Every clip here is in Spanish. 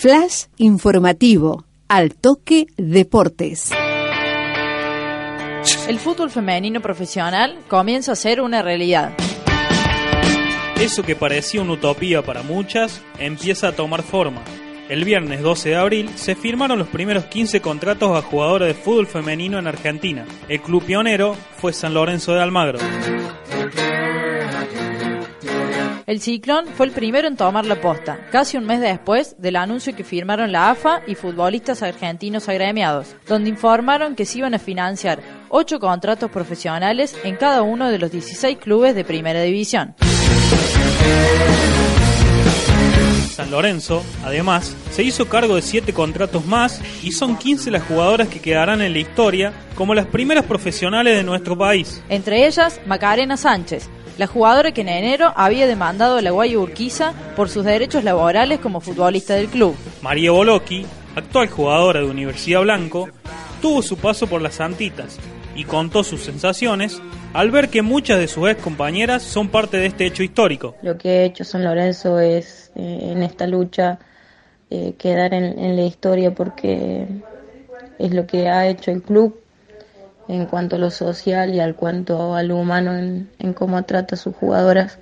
Flash informativo, al toque deportes. El fútbol femenino profesional comienza a ser una realidad. Eso que parecía una utopía para muchas empieza a tomar forma. El viernes 12 de abril se firmaron los primeros 15 contratos a jugadores de fútbol femenino en Argentina. El club pionero fue San Lorenzo de Almagro. El Ciclón fue el primero en tomar la posta, casi un mes después del anuncio que firmaron la AFA y futbolistas argentinos agremiados, donde informaron que se iban a financiar ocho contratos profesionales en cada uno de los 16 clubes de primera división. San Lorenzo, además, se hizo cargo de siete contratos más y son 15 las jugadoras que quedarán en la historia como las primeras profesionales de nuestro país. Entre ellas, Macarena Sánchez, la jugadora que en enero había demandado a la Guaya Urquiza por sus derechos laborales como futbolista del club. María Boloqui, actual jugadora de Universidad Blanco, tuvo su paso por las Santitas y contó sus sensaciones al ver que muchas de sus ex compañeras son parte de este hecho histórico. Lo que ha hecho San Lorenzo es eh, en esta lucha eh, quedar en, la historia porque es lo que ha hecho el club en cuanto a lo social y al cuanto a lo humano en, cómo trata a sus jugadoras.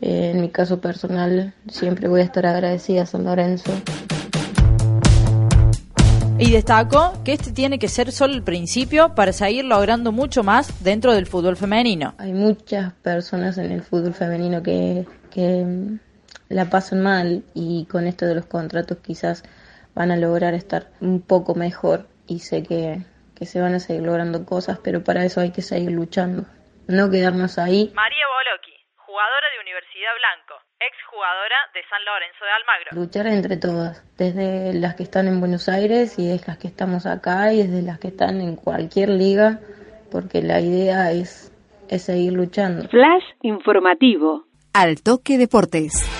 Eh, en mi caso personal siempre voy a estar agradecida a San Lorenzo. Y destacó que este tiene que ser solo el principio para seguir logrando mucho más dentro del fútbol femenino. Hay muchas personas en el fútbol femenino que, que la pasan mal y con esto de los contratos quizás van a lograr estar un poco mejor y sé que, que se van a seguir logrando cosas, pero para eso hay que seguir luchando, no quedarnos ahí. María jugadora de Universidad Blanco exjugadora de San Lorenzo de Almagro. Luchar entre todas, desde las que están en Buenos Aires y desde las que estamos acá y desde las que están en cualquier liga, porque la idea es, es seguir luchando. Flash informativo. Al toque deportes.